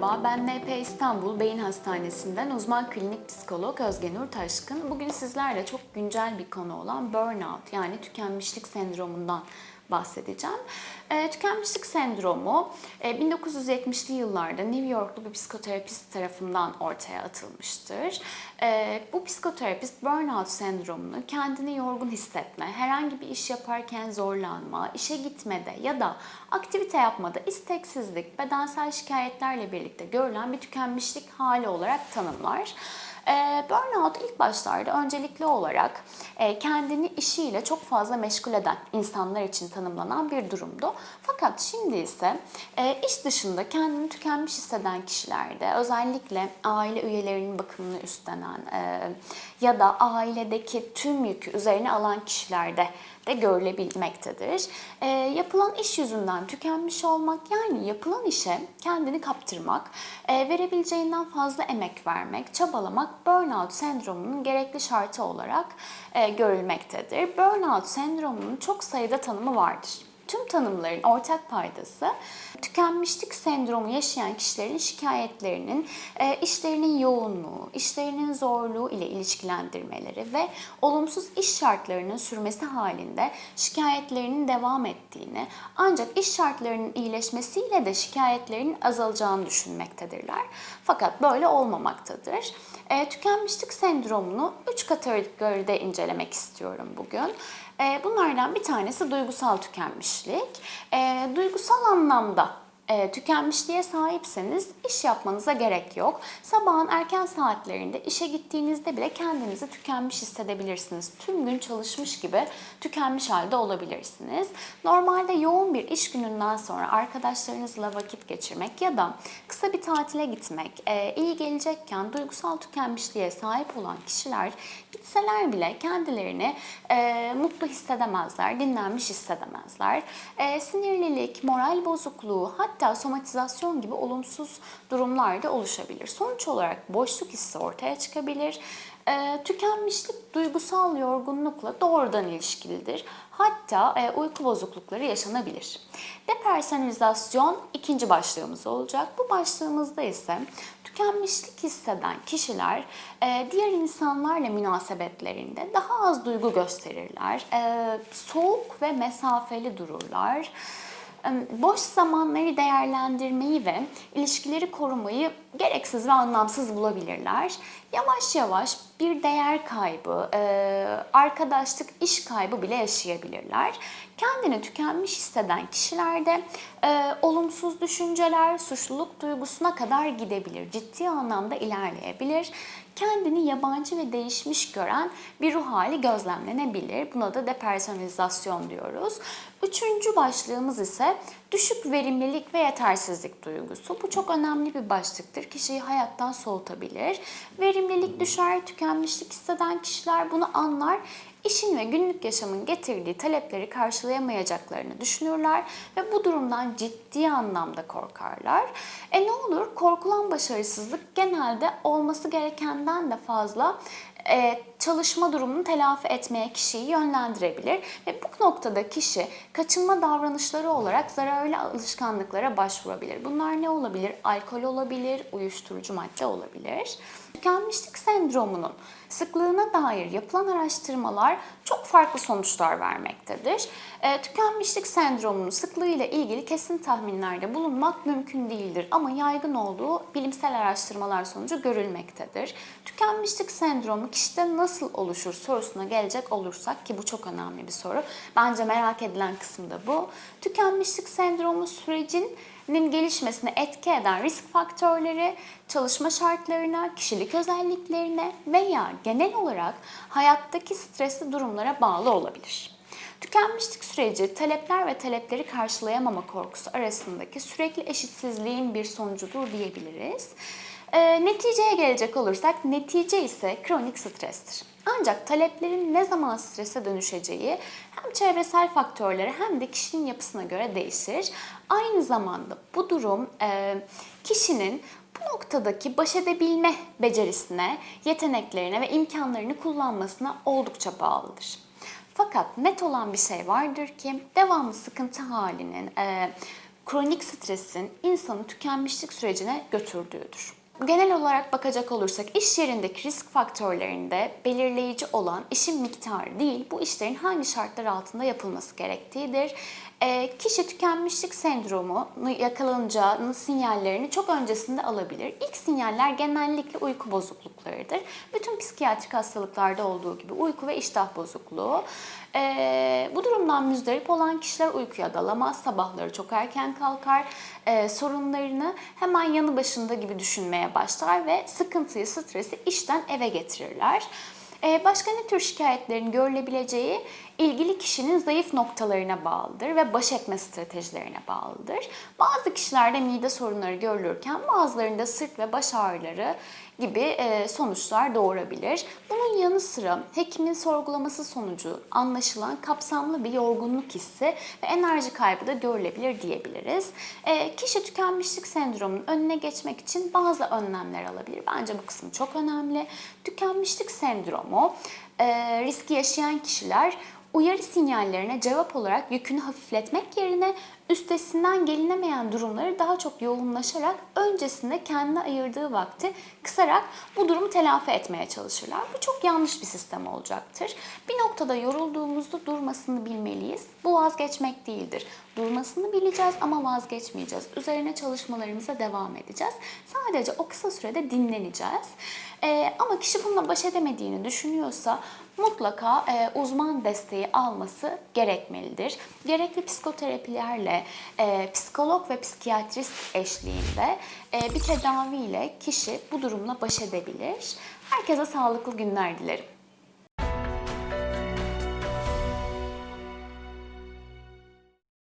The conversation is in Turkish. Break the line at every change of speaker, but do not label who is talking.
Merhaba, ben NP İstanbul Beyin Hastanesi'nden uzman klinik psikolog Özge Nur Taşkın. Bugün sizlerle çok güncel bir konu olan burnout yani tükenmişlik sendromundan bahsedeceğim. E, tükenmişlik sendromu e, 1970'li yıllarda New Yorklu bir psikoterapist tarafından ortaya atılmıştır. E, bu psikoterapist burnout sendromunu kendini yorgun hissetme, herhangi bir iş yaparken zorlanma, işe gitmede ya da aktivite yapmada isteksizlik, bedensel şikayetlerle birlikte görülen bir tükenmişlik hali olarak tanımlar. E, burnout ilk başlarda öncelikli olarak e, kendini işiyle çok fazla meşgul eden insanlar için tanımlanan bir durumdu. Fakat şimdi ise e, iş dışında kendini tükenmiş hisseden kişilerde özellikle aile üyelerinin bakımını üstlenen e, ya da ailedeki tüm yükü üzerine alan kişilerde de görülebilmektedir. E, yapılan iş yüzünden tükenmiş olmak yani yapılan işe kendini kaptırmak, e, verebileceğinden fazla emek vermek, çabalamak burnout sendromunun gerekli şartı olarak e, görülmektedir. Burnout sendromunun çok sayıda tanımı vardır. Tüm tanımların ortak paydası tükenmişlik sendromu yaşayan kişilerin şikayetlerinin e, işlerinin yoğunluğu, işlerinin zorluğu ile ilişkilendirmeleri ve olumsuz iş şartlarının sürmesi halinde şikayetlerinin devam ettiğini ancak iş şartlarının iyileşmesiyle de şikayetlerinin azalacağını düşünmektedirler. Fakat böyle olmamaktadır. E, tükenmişlik sendromunu üç kategoride incelemek istiyorum bugün. E, bunlardan bir tanesi duygusal tükenmişlik. E, duygusal anlamda e, tükenmişliğe sahipseniz iş yapmanıza gerek yok. Sabahın erken saatlerinde işe gittiğinizde bile kendinizi tükenmiş hissedebilirsiniz. Tüm gün çalışmış gibi tükenmiş halde olabilirsiniz. Normalde yoğun bir iş gününden sonra arkadaşlarınızla vakit geçirmek ya da kısa bir tatile gitmek e, iyi gelecekken duygusal tükenmişliğe sahip olan kişiler gitseler bile kendilerini e, mutlu hissedemezler, dinlenmiş hissedemezler. E, sinirlilik, moral bozukluğu hatta somatizasyon gibi olumsuz durumlar da oluşabilir. Sonuç olarak boşluk hissi ortaya çıkabilir. E, tükenmişlik duygusal yorgunlukla doğrudan ilişkilidir. Hatta e, uyku bozuklukları yaşanabilir. Depersonalizasyon ikinci başlığımız olacak. Bu başlığımızda ise tükenmişlik hisseden kişiler e, diğer insanlarla münasebetlerinde daha az duygu gösterirler. E, soğuk ve mesafeli dururlar boş zamanları değerlendirmeyi ve ilişkileri korumayı gereksiz ve anlamsız bulabilirler. Yavaş yavaş bir değer kaybı, arkadaşlık, iş kaybı bile yaşayabilirler. Kendini tükenmiş hisseden kişilerde olumsuz düşünceler, suçluluk duygusuna kadar gidebilir. Ciddi anlamda ilerleyebilir. Kendini yabancı ve değişmiş gören bir ruh hali gözlemlenebilir. Buna da depersonalizasyon diyoruz. Üçüncü başlığımız ise düşük verimlilik ve yetersizlik duygusu. Bu çok önemli bir başlıktır. Kişiyi hayattan soğutabilir. Verimlilik düşer, tükenmişlik hisseden kişiler bunu anlar işin ve günlük yaşamın getirdiği talepleri karşılayamayacaklarını düşünürler ve bu durumdan ciddi anlamda korkarlar. E ne olur? Korkulan başarısızlık genelde olması gerekenden de fazla e, çalışma durumunu telafi etmeye kişiyi yönlendirebilir ve bu noktada kişi kaçınma davranışları olarak zararlı alışkanlıklara başvurabilir. Bunlar ne olabilir? Alkol olabilir, uyuşturucu madde olabilir. Tükenmişlik sendromunun sıklığına dair yapılan araştırmalar çok farklı sonuçlar vermektedir. E, tükenmişlik sendromunun sıklığı ile ilgili kesin tahminlerde bulunmak mümkün değildir ama yaygın olduğu bilimsel araştırmalar sonucu görülmektedir. Tükenmişlik sendromu kişide nasıl oluşur sorusuna gelecek olursak ki bu çok önemli bir soru. Bence merak edilen kısım da bu. Tükenmişlik sendromu sürecin gelişmesine etki eden risk faktörleri, çalışma şartlarına, kişilik özelliklerine veya genel olarak hayattaki stresli durumlara bağlı olabilir. Tükenmişlik süreci talepler ve talepleri karşılayamama korkusu arasındaki sürekli eşitsizliğin bir sonucudur diyebiliriz. E, neticeye gelecek olursak netice ise kronik strestir. Ancak taleplerin ne zaman strese dönüşeceği hem çevresel faktörlere hem de kişinin yapısına göre değişir. Aynı zamanda bu durum e, kişinin bu noktadaki baş edebilme becerisine, yeteneklerine ve imkanlarını kullanmasına oldukça bağlıdır. Fakat net olan bir şey vardır ki devamlı sıkıntı halinin, e, kronik stresin insanı tükenmişlik sürecine götürdüğüdür. Genel olarak bakacak olursak iş yerindeki risk faktörlerinde belirleyici olan işin miktarı değil, bu işlerin hangi şartlar altında yapılması gerektiğidir. E, kişi tükenmişlik sendromunu yakalanacağının sinyallerini çok öncesinde alabilir. İlk sinyaller genellikle uyku bozukluklarıdır. Bütün psikiyatrik hastalıklarda olduğu gibi uyku ve iştah bozukluğu. E, bu durumdan müzdarip olan kişiler uykuya dalamaz, sabahları çok erken kalkar, e, sorunlarını hemen yanı başında gibi düşünmeye başlar ve sıkıntıyı, stresi işten eve getirirler. Ee, Başka ne tür şikayetlerin görülebileceği ilgili kişinin zayıf noktalarına bağlıdır ve baş etme stratejilerine bağlıdır. Bazı kişilerde mide sorunları görülürken bazılarında sırt ve baş ağrıları gibi e, sonuçlar doğurabilir. Bunun yanı sıra hekimin sorgulaması sonucu anlaşılan kapsamlı bir yorgunluk hissi ve enerji kaybı da görülebilir diyebiliriz. E, Kişi tükenmişlik sendromunun önüne geçmek için bazı önlemler alabilir. Bence bu kısmı çok önemli. Tükenmişlik sendromu e, riski yaşayan kişiler uyarı sinyallerine cevap olarak yükünü hafifletmek yerine üstesinden gelinemeyen durumları daha çok yoğunlaşarak öncesinde kendine ayırdığı vakti kısarak bu durumu telafi etmeye çalışırlar. Bu çok yanlış bir sistem olacaktır. Bir noktada yorulduğumuzda durmasını bilmeliyiz. Bu vazgeçmek değildir. Durmasını bileceğiz ama vazgeçmeyeceğiz. Üzerine çalışmalarımıza devam edeceğiz. Sadece o kısa sürede dinleneceğiz. Ee, ama kişi bununla baş edemediğini düşünüyorsa mutlaka e, uzman desteği alması gerekmelidir. Gerekli psikoterapilerle, e, psikolog ve psikiyatrist eşliğinde e, bir tedaviyle kişi bu durumla baş edebilir. Herkese sağlıklı günler dilerim.